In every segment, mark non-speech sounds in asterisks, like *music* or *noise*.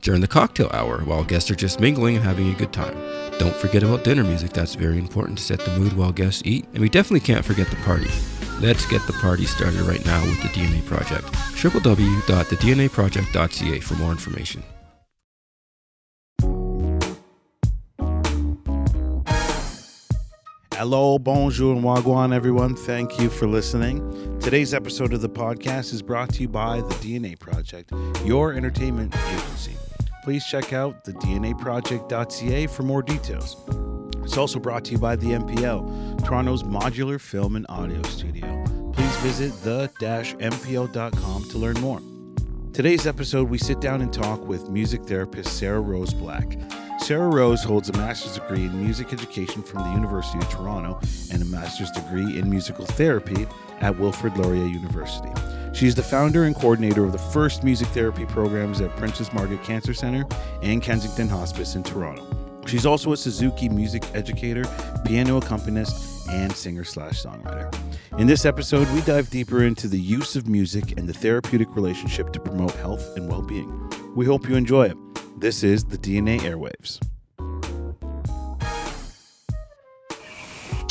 during the cocktail hour while guests are just mingling and having a good time. Don't forget about dinner music, that's very important to set the mood while guests eat. And we definitely can't forget the party. Let's get the party started right now with the DNA Project. www.thednaproject.ca for more information. Hello, bonjour, and wagwan, everyone. Thank you for listening. Today's episode of the podcast is brought to you by the DNA Project, your entertainment agency. Please check out the DNAproject.ca for more details. It's also brought to you by the MPL, Toronto's modular film and audio studio. Please visit the-mpl.com to learn more. Today's episode, we sit down and talk with music therapist Sarah Rose Black. Sarah Rose holds a master's degree in music education from the University of Toronto and a master's degree in musical therapy at Wilfrid Laurier University. She is the founder and coordinator of the first music therapy programs at Princess Margaret Cancer Center and Kensington Hospice in Toronto. She's also a Suzuki music educator, piano accompanist, and singer slash songwriter. In this episode, we dive deeper into the use of music and the therapeutic relationship to promote health and well being. We hope you enjoy it. This is the DNA Airwaves.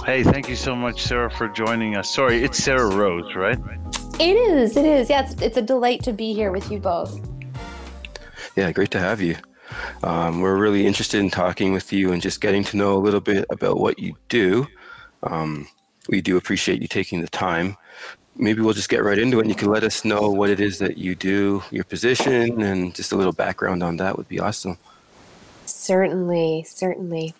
Hey, thank you so much, Sarah, for joining us. Sorry, it's Sarah Rose, right? It is. It is. Yeah, it's, it's a delight to be here with you both. Yeah, great to have you. Um, we're really interested in talking with you and just getting to know a little bit about what you do. Um, we do appreciate you taking the time. Maybe we'll just get right into it and you can let us know what it is that you do, your position, and just a little background on that would be awesome. Certainly, certainly.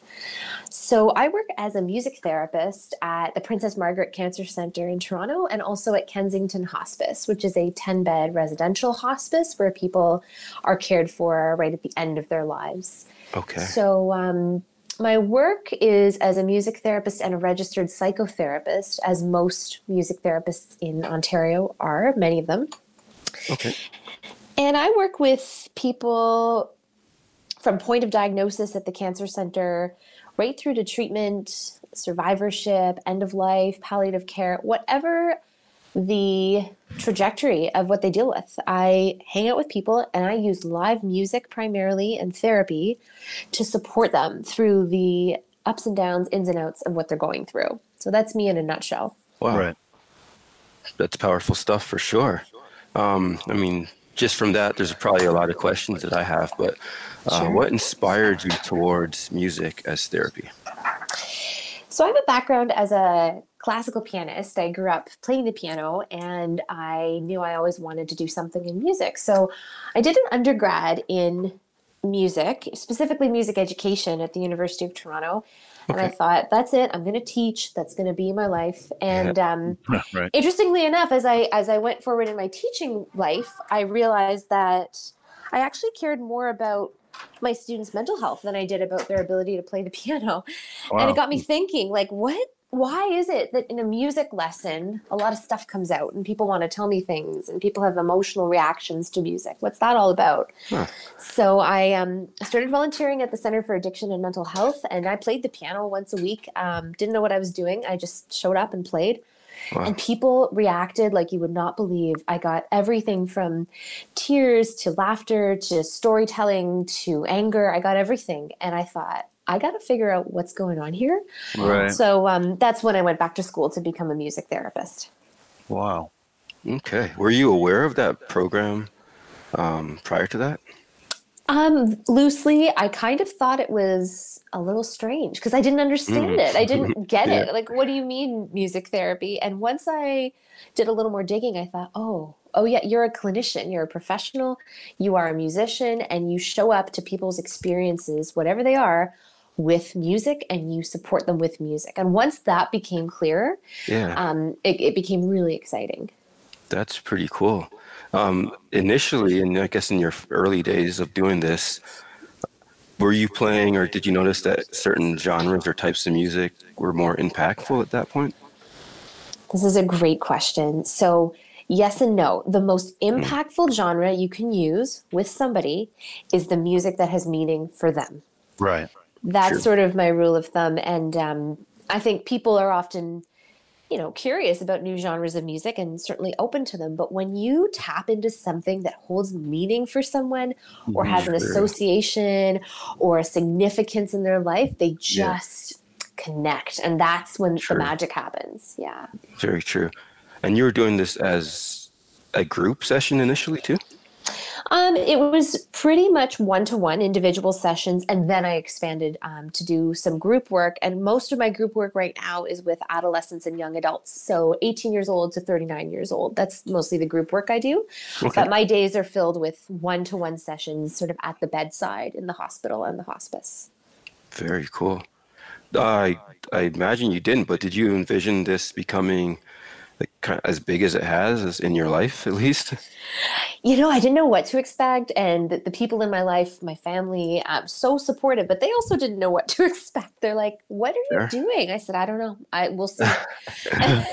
So, I work as a music therapist at the Princess Margaret Cancer Center in Toronto and also at Kensington Hospice, which is a 10 bed residential hospice where people are cared for right at the end of their lives. Okay. So, um, my work is as a music therapist and a registered psychotherapist, as most music therapists in Ontario are, many of them. Okay. And I work with people from point of diagnosis at the cancer center right through to treatment, survivorship, end of life, palliative care, whatever the trajectory of what they deal with. I hang out with people and I use live music primarily and therapy to support them through the ups and downs, ins and outs of what they're going through. So that's me in a nutshell. Wow. Right. That's powerful stuff for sure. Um, I mean, just from that, there's probably a lot of questions that I have, but uh, Sure. what inspired you towards music as therapy? So I have a background as a classical pianist. I grew up playing the piano and I knew I always wanted to do something in music. So I did an undergrad in music, specifically music education at the University of Toronto. And I thought, that's it. I'm going to teach. That's going to be my life. And um, *laughs* right. interestingly enough, as I as I went forward in my teaching life, I realized that I actually cared more about my students' mental health than I did about their ability to play the *laughs* piano. And it got me thinking, like, what? Why is it that in a music lesson, a lot of stuff comes out and people want to tell me things and people have emotional reactions to music? What's that all about? Huh. So I um, started volunteering at the Center for Addiction and Mental Health, and I played the piano once a week. Um, didn't know what I was doing. I just showed up and played. Wow. And people reacted like you would not believe. I got everything from tears to laughter to storytelling to anger. I got everything. And I thought, I got to figure out what's going on here. Right. So um, that's when I went back to school to become a music therapist. Wow. Okay. Were you aware of that program um, prior to that? Um, loosely, I kind of thought it was a little strange because I didn't understand Mm. it. I didn't *laughs* get Yeah. it. Like, what do you mean music therapy? And once I did a little more digging, I thought, oh, oh yeah, you're a clinician, you're a professional, you are a musician, and you show up to people's experiences, whatever they are, with music, and you support them with music. And once that became clearer, Yeah. um, it, it became really exciting. That's pretty cool. Um, initially, and I guess in your early days of doing this, were you playing, or did you notice that certain genres or types of music were more impactful at that point? This is a great question. So, yes and no. The most impactful genre you can use with somebody is the music that has meaning for them. Right. That's Sure. sort of my rule of thumb. And um, I think people are often, you know, curious about new genres of music and certainly open to them. But when you tap into something that holds meaning for someone or has an association or a significance in their life, they Yeah. just connect. And that's when Sure. the magic happens. Yeah. Very true. And you were doing this as a group session initially too? Um, it was pretty much one to one individual sessions, and then I expanded um, to do some group work. And most of my group work right now is with adolescents and young adults, so 18 years old to 39 years old. That's mostly the group work I do. Okay. But my days are filled with one to one sessions, sort of at the bedside in the hospital and the hospice. Very cool. I I imagine you didn't, but did you envision this becoming like kind as big as it has as in your life at least? You know, I didn't know what to expect, and the, people in my life, my family, um, so supportive, but they also didn't know what to *laughs* expect. They're like, "What are you Sure. doing?" I said, "I don't know. I we'll see." *laughs* and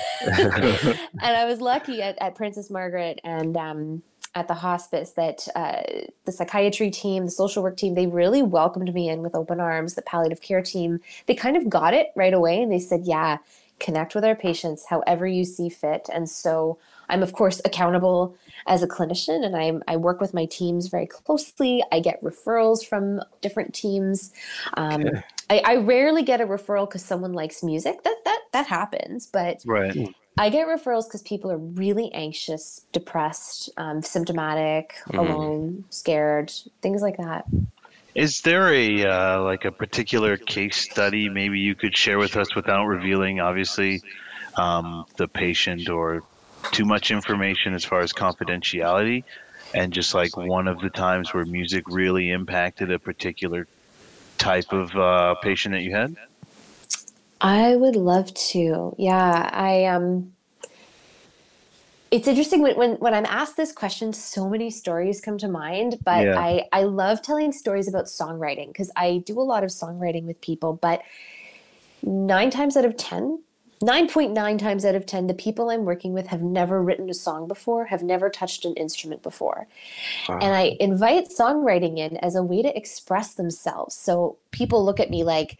I was lucky at, at Princess Margaret and um, at the hospice that uh, the psychiatry team, the social work team, they really welcomed me in with open arms. The palliative care team, they kind of got it right away, and they said, "Yeah, connect with our patients however you see fit." And so I'm of course accountable as a clinician, and I I work with my teams very closely. I get referrals from different teams. Um, Okay. I, I rarely get a referral because someone likes music. That that that happens, but Right. I get referrals because people are really anxious, depressed, um, symptomatic, Mhm. alone, scared, things like that. Is there a uh, like a particular case study maybe you could share with us without revealing obviously um, the patient or too much information as far as confidentiality, and just like one of the times where music really impacted a particular type of uh, patient that you had? I would love to. Yeah, I um it's interesting when, when when I'm asked this question, so many stories come to mind, but Yeah. I I love telling stories about songwriting because I do a lot of songwriting with people, but 9 times out of 10 9.9 times out of 10 the people I'm working with have never written a song before, have never touched an instrument before. Wow. And I invite songwriting in as a way to express themselves. So people look at me like,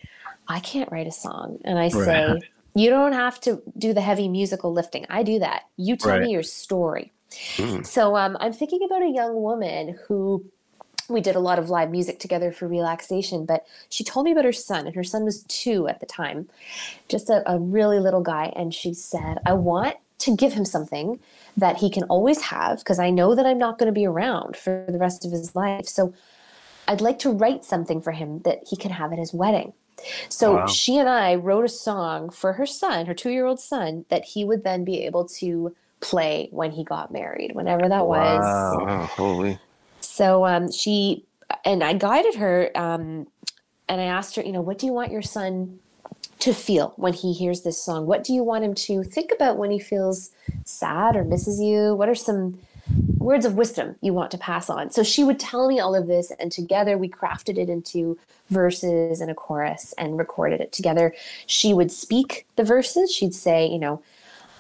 I can't write a song. And I say, Right. You don't have to do the heavy musical lifting. I do that. You tell Right. me your story. Mm. So um, I'm thinking about a young woman who we did a lot of live music together for relaxation, but she told me about her son, and her son was two at the time, just a, a really little guy. And she said, I want to give him something that he can always have because I know that I'm not going to be around for the rest of his life. So I'd like to write something for him that he can have at his wedding. So Wow. she and I wrote a song for her son, her two year old son, that he would then be able to play when he got married, whenever that was. Wow. Wow, holy. So um, she and I guided her, um, and I asked her, you know, what do you want your son to feel when he hears this song? What do you want him to think about when he feels sad or misses you? What are some words of wisdom you want to pass on? So she would tell me all of this, and together we crafted it into verses and a chorus and recorded it together. She would speak the verses. She'd say, you know,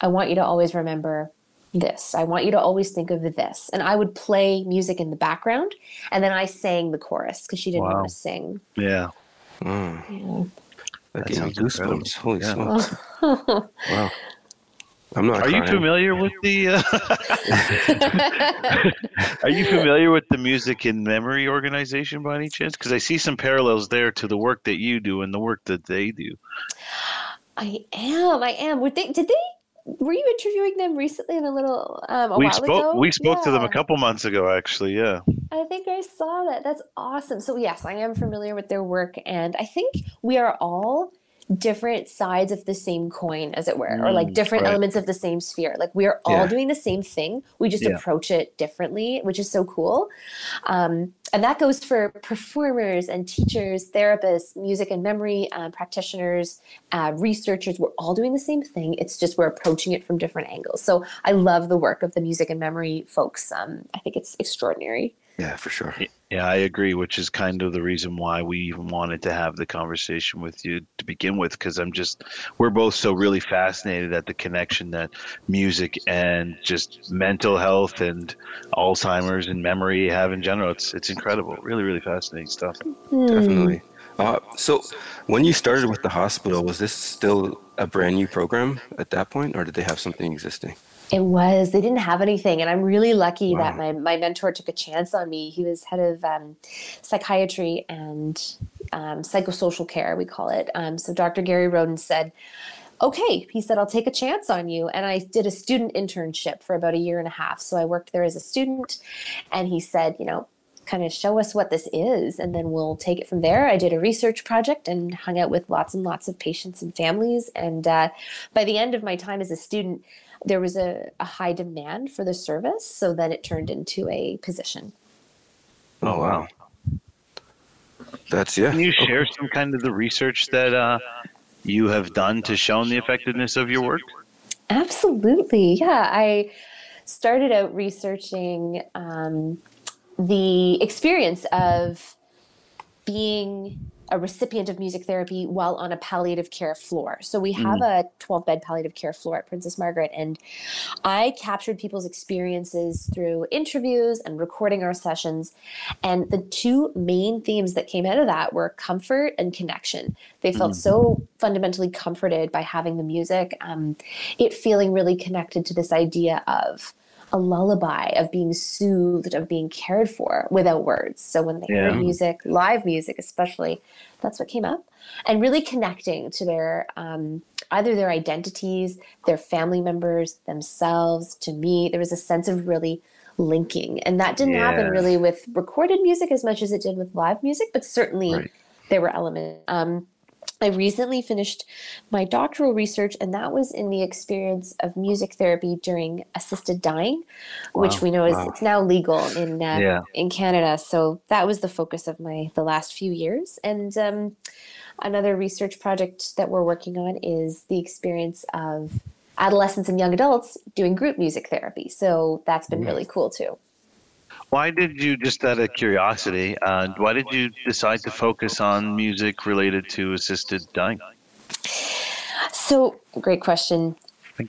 I want you to always remember this. I want you to always think of this. And I would play music in the background and then I sang the chorus because she didn't Wow. want to sing. Yeah. Mm. Yeah. That That gave me incredible. goosebumps. Holy Yeah. smokes. *laughs* Wow. I'm not Are you familiar with the? Uh, *laughs* are you familiar with the Music and Memory organization by any chance? Because I see some parallels there to the work that you do and the work that they do. I am. I am. Would they did they were you interviewing them recently in a little um a we while spoke. ago? We spoke to them a couple months ago, actually. Yeah. I think I saw that. That's awesome. So yes, I am familiar with their work and I think we are all different sides of the same coin as it were or like Mm, different right. elements of the same sphere. Like we're all Yeah. doing the same thing. We just Yeah. approach it differently which is so cool. Um, and that goes for performers and teachers therapists music and memory uh, practitioners uh, researchers. We're all doing the same thing. It's just we're approaching it from different angles. So i love the work of the music and memory folks. Um, i think it's extraordinary Yeah, for sure. Yeah, I agree, which is kind of the reason why we even wanted to have the conversation with you to begin with, because I'm just, we're both so really fascinated at the connection that music and just mental health and Alzheimer's and memory have in general. It's it's incredible, really, really fascinating stuff. Definitely. Uh, so, when you started with the hospital, was this still a brand new program at that point, or did they have something existing? It was. They didn't have anything. And I'm really lucky Wow. that my, my mentor took a chance on me. He was head of um, psychiatry and um, psychosocial care, we call it. Um, so Dr. Gary Rodin said, okay, he said, I'll take a chance on you. And I did a student internship for about a year and a half. So I worked there as a student. And he said, you know, kind of show us what this is and then we'll take it from there i did a research project and hung out with lots and lots of patients and families and uh, by the end of my time as a student there was a, a high demand for the service so then it turned into a position Oh, wow. That's yeah. Can you Okay. share some kind of the research that uh, you have done to show the effectiveness of your work? Absolutely. Yeah. I started out researching um, the experience of being a recipient of music therapy while on a palliative care floor. So we have a 12 bed palliative care floor at Princess Margaret, and I captured people's experiences through interviews and recording our sessions. And the two main themes that came out of that were comfort and connection. They felt so fundamentally comforted by having the music, um, it feeling really connected to this idea of a lullaby, of being soothed, of being cared for without words. So when they Yeah. heard music, live music especially, that's what came up. And really connecting to their um, either their identities, their family members, themselves, to me. There was a sense of really linking. And that didn't happen really with recorded music as much as it did with live music, but certainly Right. there were elements. Um, I recently finished my doctoral research, and that was in the experience of music therapy during assisted dying, which we know is Wow. it's now legal in uh, Yeah. in Canada. So that was the focus of my the last few years. And um, another research project that we're working on is the experience of adolescents and young adults doing group music therapy. So that's been really cool too. Why did you, just out of curiosity, uh, why did you decide to focus on music related to assisted dying? So, great question.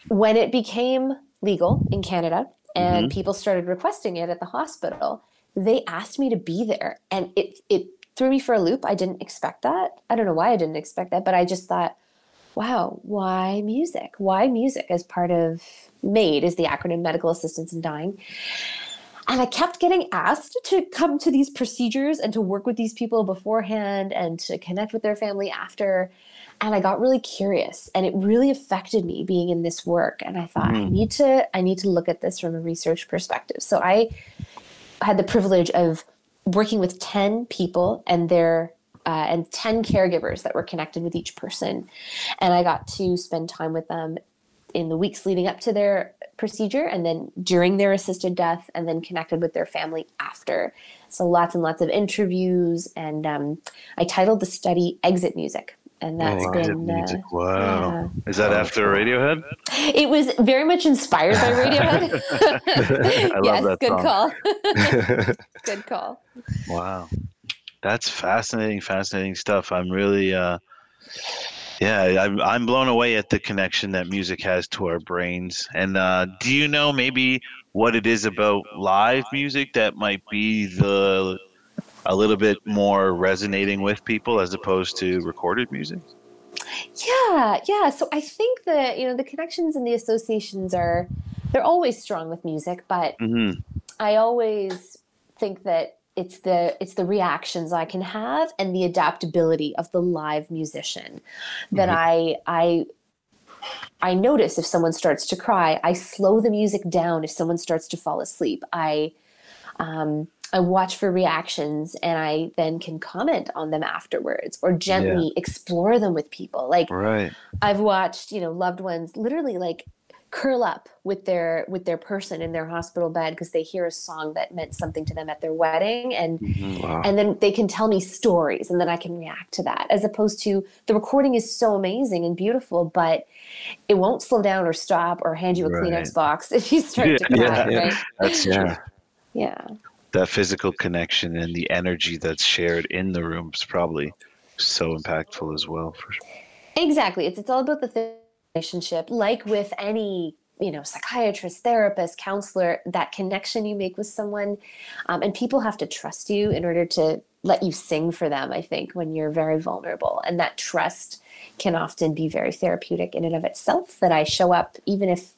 When it became legal in Canada and people started requesting it at the hospital, they asked me to be there. And it, it threw me for a loop. I didn't expect that. I don't know why I didn't expect that, but I just thought, wow, why music? Why music as part of MAID is the acronym Medical Assistance in Dying. And I kept getting asked to come to these procedures and to work with these people beforehand and to connect with their family after. And I got really curious and it really affected me being in this work. And I thought, I need to, I need to look at this from a research perspective. So I had the privilege of working with 10 people and their uh, and 10 caregivers that were connected with each person. And I got to spend time with them in the weeks leading up to their procedure and then during their assisted death and then connected with their family after. So lots and lots of interviews. And um, I titled the study Exit Music. And that's wow. Exit been, music. uh, Wow. Is that Oh, after Radiohead? it was very much inspired by Radiohead. *laughs* I love yes, that good song. call. *laughs* good call. Wow. That's fascinating, fascinating stuff. I'm really, uh, yeah, I'm, I'm blown away at the connection that music has to our brains. And uh, do you know maybe what it is about live music that might be the a little bit more resonating with people as opposed to recorded music? Yeah, yeah. So I think that, you know, the connections and the associations are they're always strong with music, but Mm-hmm. I always think that it's the it's the reactions I can have and the adaptability of the live musician that I I I notice if someone starts to cry, I slow the music down if someone starts to fall asleep. I um, I watch for reactions and I then can comment on them afterwards or gently explore them with people. Like Right. I've watched, you know, loved ones literally like curl up with their with their person in their hospital bed because they hear a song that meant something to them at their wedding and mm-hmm. wow. and then they can tell me stories and then I can react to that as opposed to the recording is so amazing and beautiful but it won't slow down or stop or hand you a Right. Kleenex box *laughs* if you start to Yeah, cry *laughs* yeah. right That's Yeah. true. yeah that physical connection and the energy that's shared in the room is probably so impactful as well. For Exactly. It's it's all about the relationship. Like with any you know psychiatrist therapist counselor that connection you make with someone um, and people have to trust you in order to let you sing for them i think when you're very vulnerable and that trust can often be very therapeutic in and of itself that i show up even if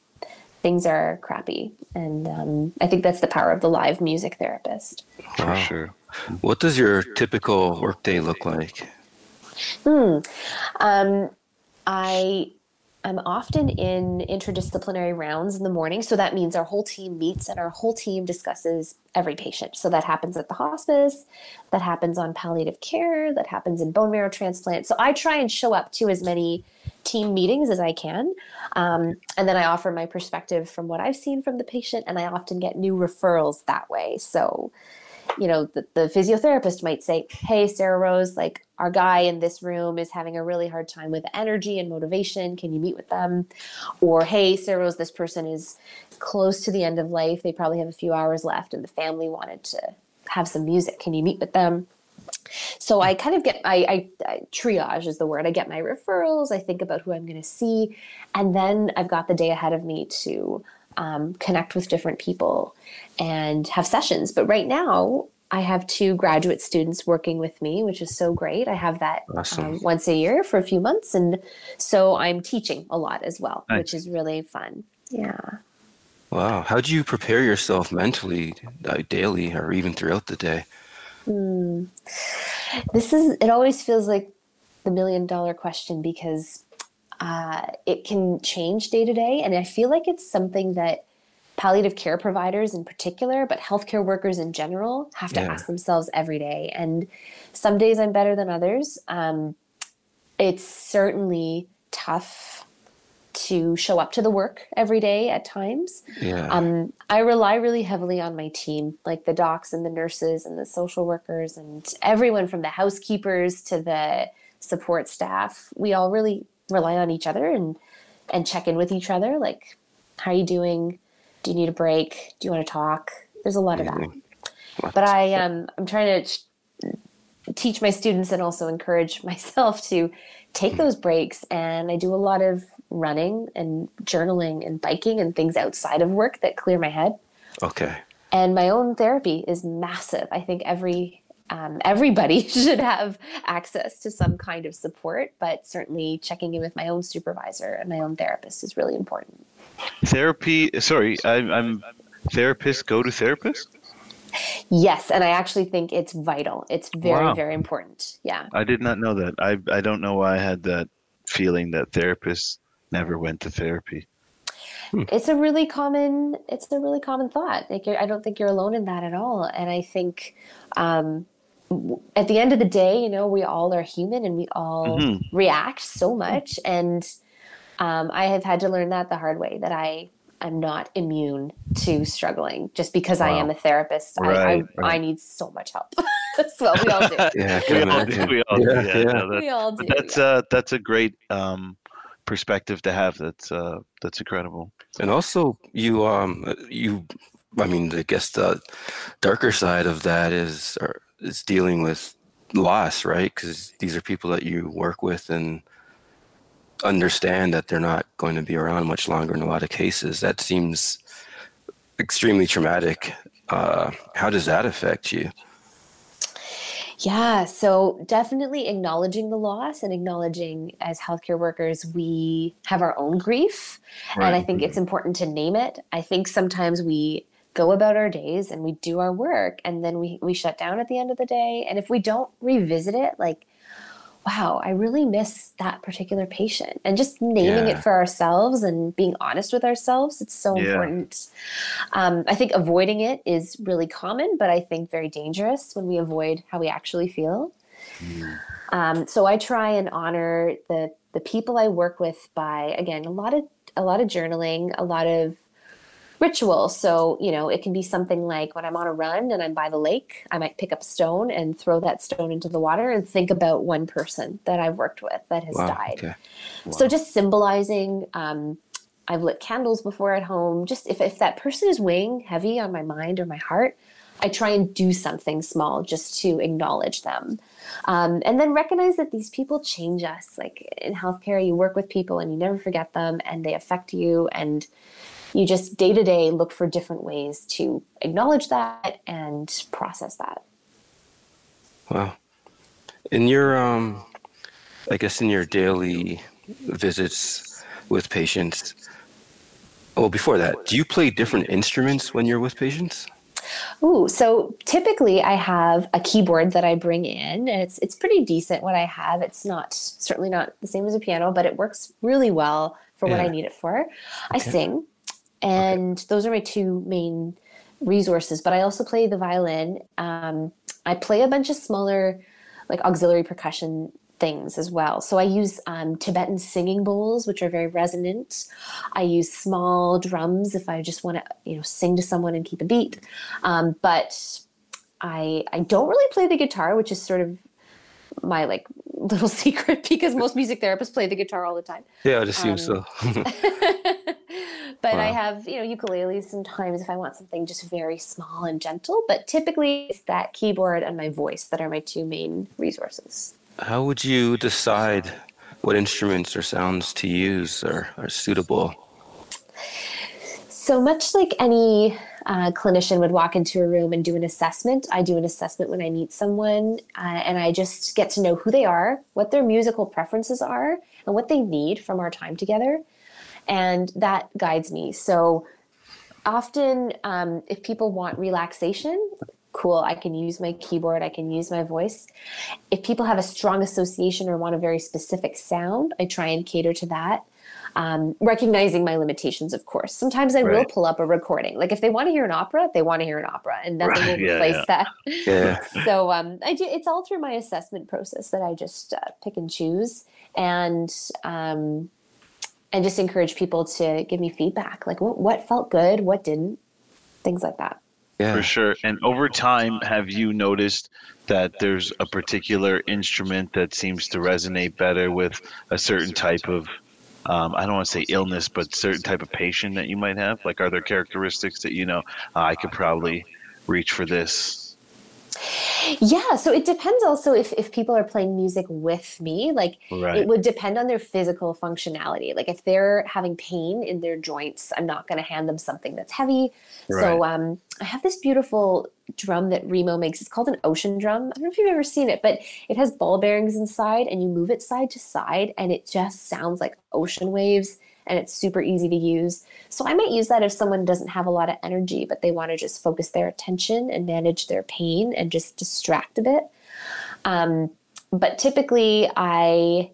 things are crappy and um, i think that's the power of the live music therapist for wow. sure what does your typical workday look like hmm. um, i I'm often in interdisciplinary rounds in the morning. So that means our whole team meets and our whole team discusses every patient. So that happens at the hospice, that happens on palliative care, that happens in bone marrow transplant. So I try and show up to as many team meetings as I can. Um, and then I offer my perspective from what I've seen from the patient, and I often get new referrals that way. So you know, the, the physiotherapist might say, Hey, Sarah Rose, like our guy in this room is having a really hard time with energy and motivation. Can you meet with them? Or, Hey, Sarah Rose, this person is close to the end of life. They probably have a few hours left and the family wanted to have some music. Can you meet with them? So I kind of get I, I, I, triage is the word. I get my referrals. I think about who I'm going to see, and then I've got the day ahead of me to um, connect with different people and have sessions. But right now, I have two graduate students working with me, which is so great. I have that awesome. um, once a year for a few months. And so I'm teaching a lot as well, nice. which is really fun. Yeah. Wow. How do you prepare yourself mentally, uh, daily, or even throughout the day? Mm. This is, it always feels like the million dollar question because uh, it can change day to day. And I feel like it's something that palliative care providers in particular, but healthcare workers in general, have to yeah. ask themselves every day. And some days I'm better than others. Um, it's certainly tough to show up to the work every day at times. Yeah. Um, I rely really heavily on my team, like the docs and the nurses and the social workers and everyone from the housekeepers to the support staff. We all really rely on each other and and check in with each other like how are you doing? Do you need a break? Do you want to talk? There's a lot of that. But i um i'm trying to teach my students and also encourage *laughs* myself to take those breaks and i do a lot of running and journaling and biking and things outside of work that clear my head. Okay. And my own therapy is massive. I think every um, everybody *laughs* should have access to some kind of support, but certainly checking in with my own supervisor and my own therapist is really important. Therapy, sorry, I'm, I'm therapist, go to therapist? Yes, and I actually think it's vital. It's very, wow. very important. Yeah. I did not know that. I, I don't know why I had that feeling that therapists never went to therapy. Hmm. It's a really common. It's a really common thought. Like I don't think you're alone in that at all. And I think um, at the end of the day, you know, we all are human and we all mm-hmm. react so much. And um, I have had to learn that the hard way that I am not immune to struggling just because wow. I am a therapist. Right, I, I, right. I, need so much help. *laughs* well, we all do. *laughs* yeah, we all do. We all do. Yeah, yeah, yeah. we all do. That's yeah. uh, that's a great um, perspective to have. That's uh, that's incredible. And also, you um, you, I mean, I guess the darker side of that is. Or, is dealing with loss, right? Because these are people that you work with and understand that they're not going to be around much longer in a lot of cases. That seems extremely traumatic. Uh, how does that affect you? Yeah, so definitely acknowledging the loss and acknowledging as healthcare workers, we have our own grief. Right. And I think it's mm-hmm. important to name it. I think sometimes we go about our days and we do our work and then we we shut down at the end of the day and if we don't revisit it like wow i really miss that particular patient and just naming yeah. it for ourselves and being honest with ourselves it's so yeah. important um, i think avoiding it is really common but i think very dangerous when we avoid how we actually feel mm. um, so i try and honor the the people i work with by again a lot of a lot of journaling a lot of ritual. So, you know, it can be something like when I'm on a run and I'm by the lake, I might pick up a stone and throw that stone into the water and think about one person that I've worked with that has wow, died. Okay. Wow. So, just symbolizing. Um, I've lit candles before at home. Just if, if that person is weighing heavy on my mind or my heart, I try and do something small just to acknowledge them. Um, and then recognize that these people change us. Like in healthcare, you work with people and you never forget them and they affect you. And you just day to day look for different ways to acknowledge that and process that. Wow. In your, um, I guess, in your daily visits with patients, well, before that, do you play different instruments when you're with patients? Ooh, so typically I have a keyboard that I bring in, and it's it's pretty decent what I have. It's not certainly not the same as a piano, but it works really well for yeah. what I need it for. Okay. I sing, and okay. those are my two main resources. But I also play the violin. Um, I play a bunch of smaller, like auxiliary percussion things as well. So I use um, Tibetan singing bowls, which are very resonant. I use small drums if I just want to, you know, sing to someone and keep a beat. Um, but I I don't really play the guitar, which is sort of my like *laughs* little secret because most music therapists play the guitar all the time. Yeah, it just seems um, so. *laughs* *laughs* but wow. I have, you know, ukuleles sometimes if I want something just very small and gentle. But typically it's that keyboard and my voice that are my two main resources. How would you decide what instruments or sounds to use are, are suitable? So much like any uh, clinician would walk into a room and do an assessment, I do an assessment when I meet someone uh, and I just get to know who they are, what their musical preferences are, and what they need from our time together. And that guides me. So often, um, if people want relaxation, cool, I can use my keyboard, I can use my voice. If people have a strong association or want a very specific sound, I try and cater to that. Um, recognizing my limitations, of course. Sometimes I right. will pull up a recording. Like if they want to hear an opera, they want to hear an opera, and nothing right. will yeah, replace yeah. that. Yeah. *laughs* so um, I do. It's all through my assessment process that I just uh, pick and choose, and um, and just encourage people to give me feedback. Like what what felt good, what didn't, things like that. Yeah. For sure. And over time, have you noticed that there's a particular instrument that seems to resonate better with a certain type of, um, I don't want to say illness, but certain type of patient that you might have? Like, are there characteristics that you know uh, I could probably reach for this yeah, so it depends also if, if people are playing music with me. Like right. it would depend on their physical functionality. Like if they're having pain in their joints, I'm not going to hand them something that's heavy. Right. So um, I have this beautiful drum that Remo makes. It's called an ocean drum. I don't know if you've ever seen it, but it has ball bearings inside and you move it side to side and it just sounds like ocean waves and it's super easy to use. So I might use that if someone doesn't have a lot of energy, but they want to just focus their attention and manage their pain and just distract a bit. Um, but typically, I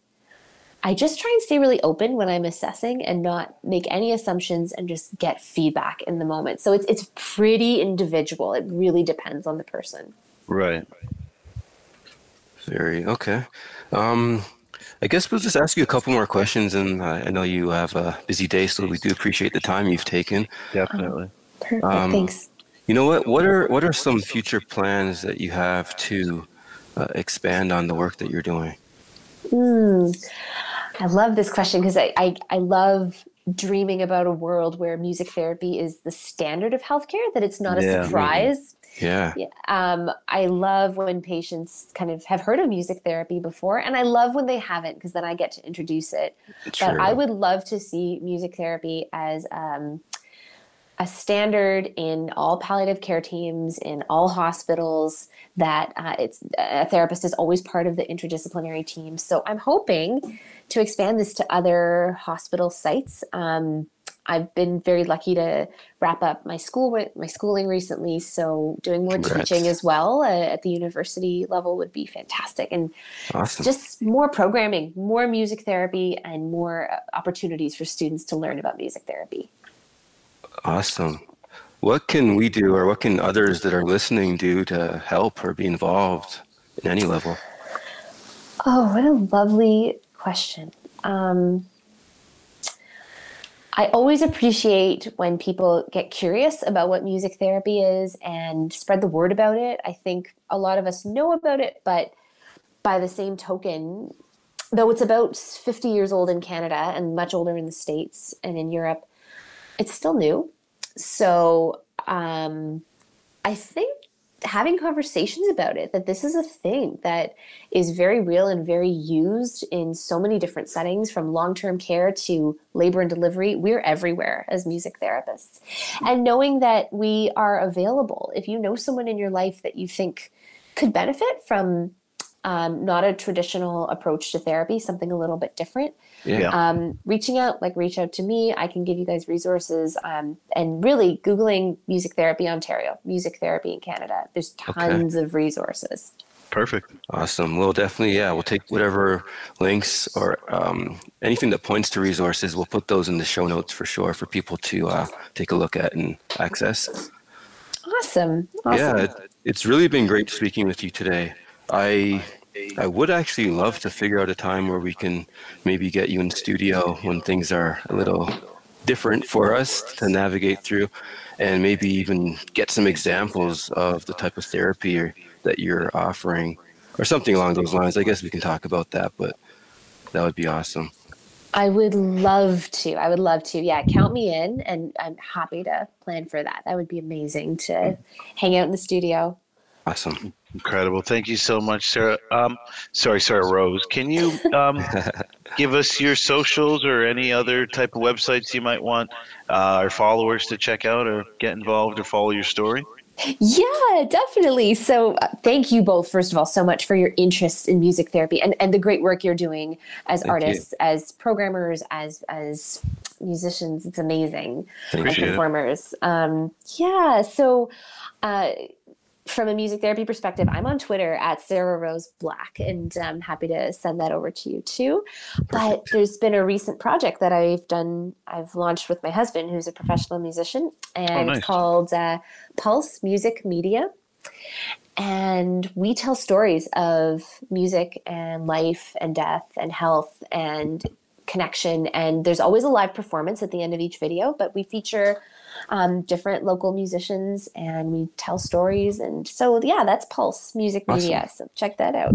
I just try and stay really open when I'm assessing and not make any assumptions and just get feedback in the moment. So it's it's pretty individual. It really depends on the person. Right. Very okay. Um, I guess we'll just ask you a couple more questions, and uh, I know you have a busy day, so we do appreciate the time you've taken. Definitely. Perfect. Um, Thanks. You know what? What are what are some future plans that you have to uh, expand on the work that you're doing? Mm, I love this question because I, I I love dreaming about a world where music therapy is the standard of healthcare. That it's not a surprise. Yeah. Um, I love when patients kind of have heard of music therapy before, and I love when they haven't because then I get to introduce it. True. But I would love to see music therapy as um, a standard in all palliative care teams, in all hospitals, that uh, it's a therapist is always part of the interdisciplinary team. So I'm hoping to expand this to other hospital sites. Um, I've been very lucky to wrap up my school my schooling recently, so doing more Congrats. teaching as well uh, at the university level would be fantastic, and awesome. just more programming, more music therapy, and more uh, opportunities for students to learn about music therapy. Awesome. What can we do, or what can others that are listening do to help or be involved in any level? Oh, what a lovely question. Um, I always appreciate when people get curious about what music therapy is and spread the word about it. I think a lot of us know about it, but by the same token, though it's about 50 years old in Canada and much older in the States and in Europe, it's still new. So um, I think having conversations about it that this is a thing that is very real and very used in so many different settings from long-term care to labor and delivery. We're everywhere as music therapists. And knowing that we are available. If you know someone in your life that you think could benefit from um, not a traditional approach to therapy something a little bit different Yeah. um, reaching out like reach out to me i can give you guys resources um, and really googling music therapy ontario music therapy in canada there's tons of resources Perfect. Awesome. We'll definitely, yeah, we'll take whatever links or um, anything that points to resources. We'll put those in the show notes for sure for people to uh, take a look at and access. awesome, awesome. Yeah, it, it's really been great speaking with you today. I I would actually love to figure out a time where we can maybe get you in studio when things are a little different for us to navigate through, and maybe even get some examples of the type of therapy that you're offering, or something along those lines. I guess we can talk about that, but that would be awesome. I would love to. I would love to. Yeah, count me in, and I'm happy to plan for that. That would be amazing to hang out in the studio. Awesome. Incredible. Thank you so much, Sarah. Um, sorry, Sarah Rose. Can you um, *laughs* give us your socials or any other type of websites you might want uh, our followers to check out or get involved or follow your story? Yeah, definitely. So, uh, thank you both, first of all, so much for your interest in music therapy and, and the great work you're doing as Thank you. artists, as programmers, as as musicians. It's amazing. and Appreciate it. performers. Um, yeah. So, uh, from a music therapy perspective, I'm on Twitter at Sarah Rose Black, and I'm happy to send that over to you too. But there's been a recent project that I've done, I've launched with my husband, who's a professional musician, and nice. it's called uh, Pulse Music Media. And we tell stories of music and life and death and health and connection. And there's always a live performance at the end of each video, but we feature um, different local musicians and we tell stories. And so, yeah, that's Pulse Music Awesome. Media. So check that out.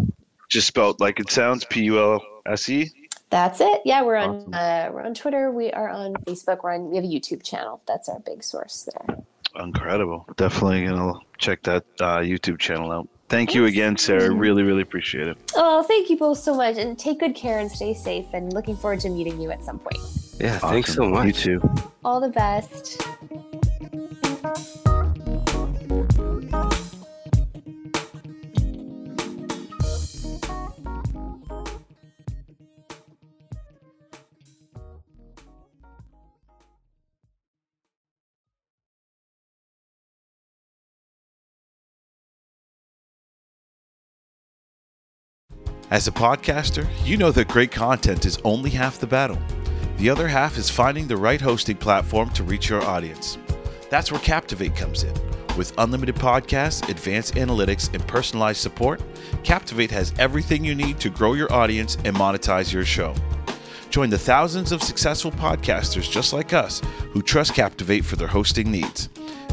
Just spelled like it sounds P U L S E. That's it. Yeah, we're on Awesome. uh, we're on Twitter. We are on Facebook. We're on. We have a YouTube channel. That's our big source there. Incredible. Definitely going to check that uh, YouTube channel out. Thank you again, Sarah. Really, really appreciate it. Oh, thank you both so much, and take good care and stay safe. And looking forward to meeting you at some point. Yeah, thanks so much. You too. All the best. As a podcaster, you know that great content is only half the battle. The other half is finding the right hosting platform to reach your audience. That's where Captivate comes in. With unlimited podcasts, advanced analytics, and personalized support, Captivate has everything you need to grow your audience and monetize your show. Join the thousands of successful podcasters just like us who trust Captivate for their hosting needs.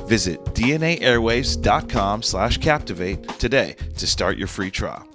Visit dnaairwaves.com slash captivate today to start your free trial.